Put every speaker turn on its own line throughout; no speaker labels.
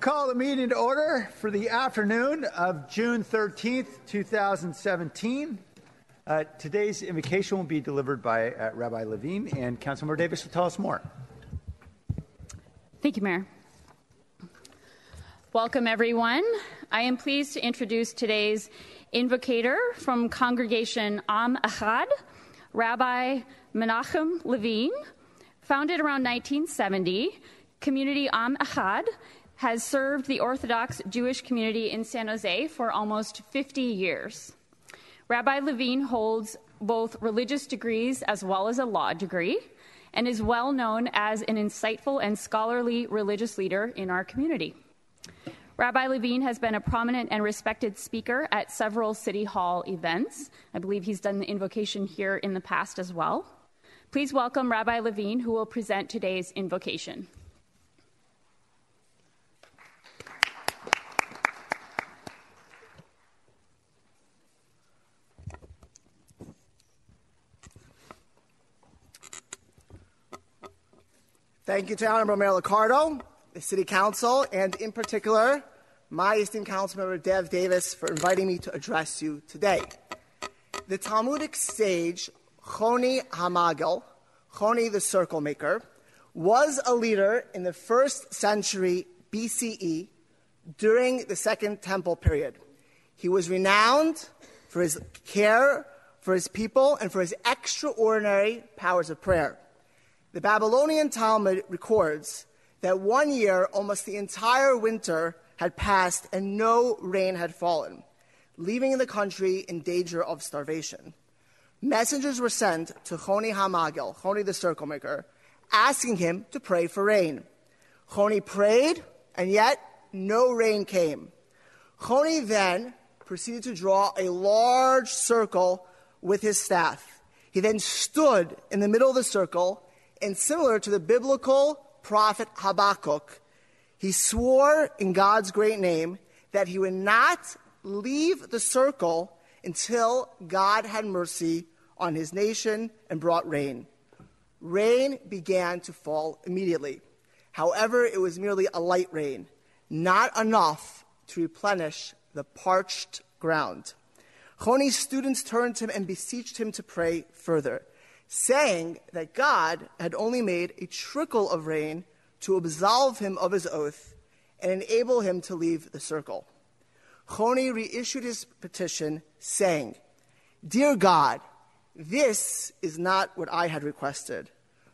Call the meeting to order for the afternoon of June 13th, 2017. Uh, today's invocation will be delivered by uh, Rabbi Levine, and Councilmember Davis will tell us more.
Thank you, Mayor. Welcome, everyone. I am pleased to introduce today's invocator from Congregation Am Echad, Rabbi Menachem Levine. Founded around 1970, Community Am Echad has served the Orthodox Jewish community in San Jose for almost 50 years. Rabbi Levine holds both religious degrees as well as a law degree and is well known as an insightful and scholarly religious leader in our community. Rabbi Levine has been a prominent and respected speaker at several City Hall events. I believe he's done the invocation here in the past as well. Please welcome Rabbi Levine, who will present today's invocation.
Thank you to Honorable Mayor Liccardo, the City Council, and in particular, my esteemed Councilmember Dev Davis for inviting me to address you today. The Talmudic sage Choni Hamagel, Choni the circle maker, was a leader in the first century BCE during the Second Temple period. He was renowned for his care for his people and for his extraordinary powers of prayer. The Babylonian Talmud records that one year, almost the entire winter had passed and no rain had fallen, leaving the country in danger of starvation. Messengers were sent to Choni Hamagel, Choni the circle maker, asking him to pray for rain. Choni prayed, and yet no rain came. Choni then proceeded to draw a large circle with his staff. He then stood in the middle of the circle and similar to the biblical prophet Habakkuk, he swore in God's great name that he would not leave the circle until God had mercy on his nation and brought rain. Rain began to fall immediately. However, it was merely a light rain, not enough to replenish the parched ground. Choni's students turned to him and beseeched him to pray further saying that God had only made a trickle of rain to absolve him of his oath and enable him to leave the circle. Choni reissued his petition, saying, Dear God, this is not what I had requested.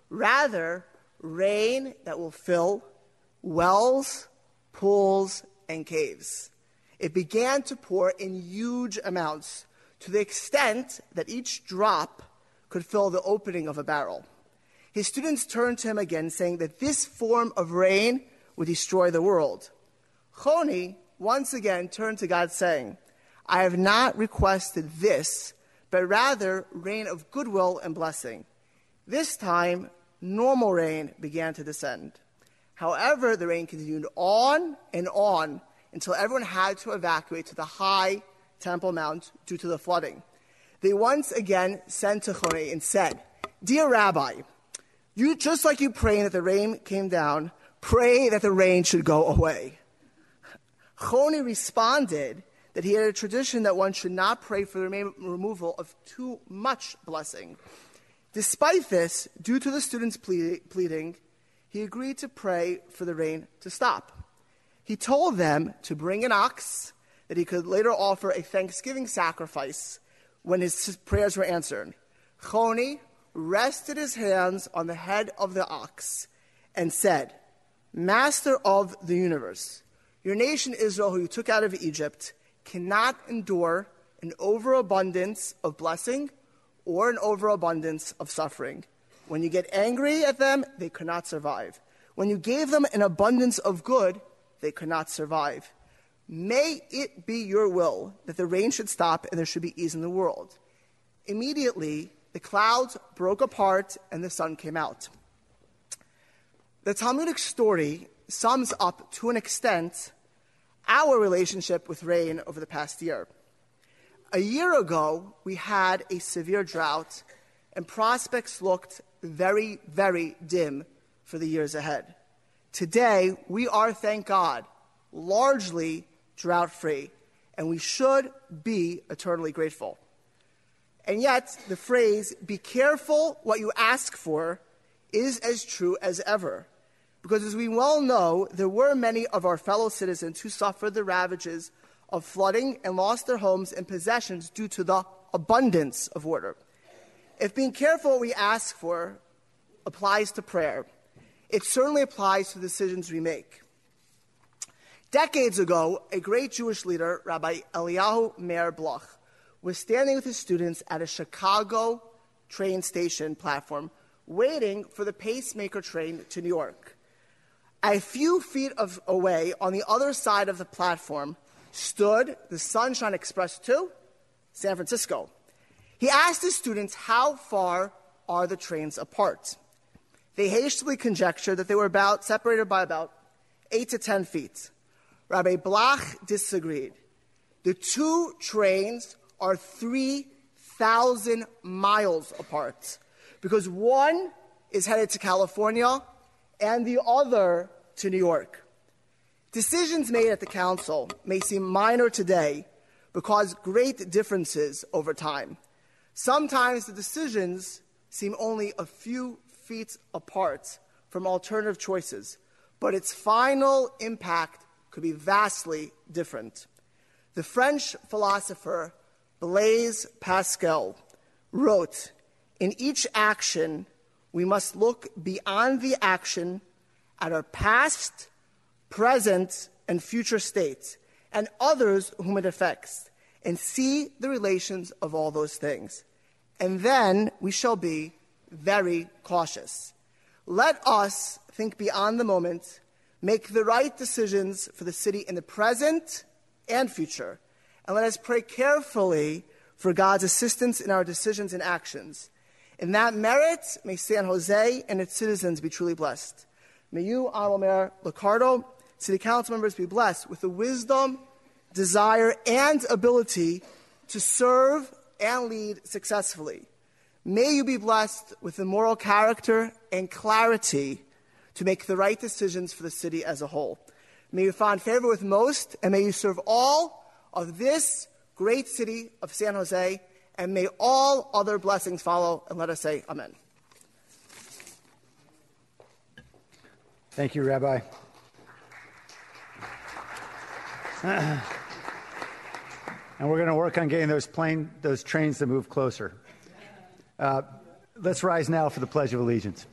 Rather, rain that will fill wells, pools, and caves. It began to pour in huge amounts to the extent that each drop could fill the opening of a barrel. His students turned to him again, saying that this form of rain would destroy the world. Choni once again turned to God, saying, I have not requested this, but rather rain of goodwill and blessing. This time, normal rain began to descend. However, the rain continued on and on until everyone had to evacuate to the high Temple Mount due to the flooding they once again sent to Choni and said, Dear Rabbi, you just like you praying that the rain came down, pray that the rain should go away. Choni responded that he had a tradition that one should not pray for the removal of too much blessing. Despite this, due to the students' pleading, he agreed to pray for the rain to stop. He told them to bring an ox that he could later offer a thanksgiving sacrifice when his prayers were answered. Choni rested his hands on the head of the ox and said, Master of the universe, your nation Israel, who you took out of Egypt, cannot endure an overabundance of blessing or an overabundance of suffering. When you get angry at them, they cannot survive. When you gave them an abundance of good, they could not survive. May it be your will that the rain should stop and there should be ease in the world. Immediately, the clouds broke apart and the sun came out. The Talmudic story sums up, to an extent, our relationship with rain over the past year. A year ago, we had a severe drought, and prospects looked very, very dim for the years ahead. Today, we are, thank God, largely drought free, and we should be eternally grateful. And yet, the phrase, be careful what you ask for, is as true as ever. Because as we well know, there were many of our fellow citizens who suffered the ravages of flooding and lost their homes and possessions due to the abundance of water. If being careful what we ask for applies to prayer, it certainly applies to the decisions we make. Decades ago, a great Jewish leader, Rabbi Eliyahu Meir Bloch, was standing with his students at a Chicago train station platform waiting for the pacemaker train to New York. A few feet of, away, on the other side of the platform, stood the Sunshine Express to San Francisco. He asked his students how far are the trains apart. They hastily conjectured that they were about separated by about eight to ten feet. Rabbi Bloch disagreed. The two trains are 3,000 miles apart because one is headed to California and the other to New York. Decisions made at the Council may seem minor today, but cause great differences over time. Sometimes the decisions seem only a few feet apart from alternative choices, but its final impact could be vastly different. The French philosopher Blaise Pascal wrote In each action, we must look beyond the action at our past, present, and future states, and others whom it affects, and see the relations of all those things. And then we shall be very cautious. Let us think beyond the moment make the right decisions for the city in the present and future. And let us pray carefully for God's assistance in our decisions and actions. In that merit, may San Jose and its citizens be truly blessed. May you, Honorable Mayor Liccardo, City Council members, be blessed with the wisdom, desire, and ability to serve and lead successfully. May you be blessed with the moral character and clarity to make the right decisions for the city as a whole. May you find favor with most, and may you serve all of this great city of San Jose, and may all other blessings follow. And let us say, Amen.
Thank you, Rabbi. and we're going to work on getting those plane, those trains to move closer. Uh, let's rise now for the Pledge of Allegiance.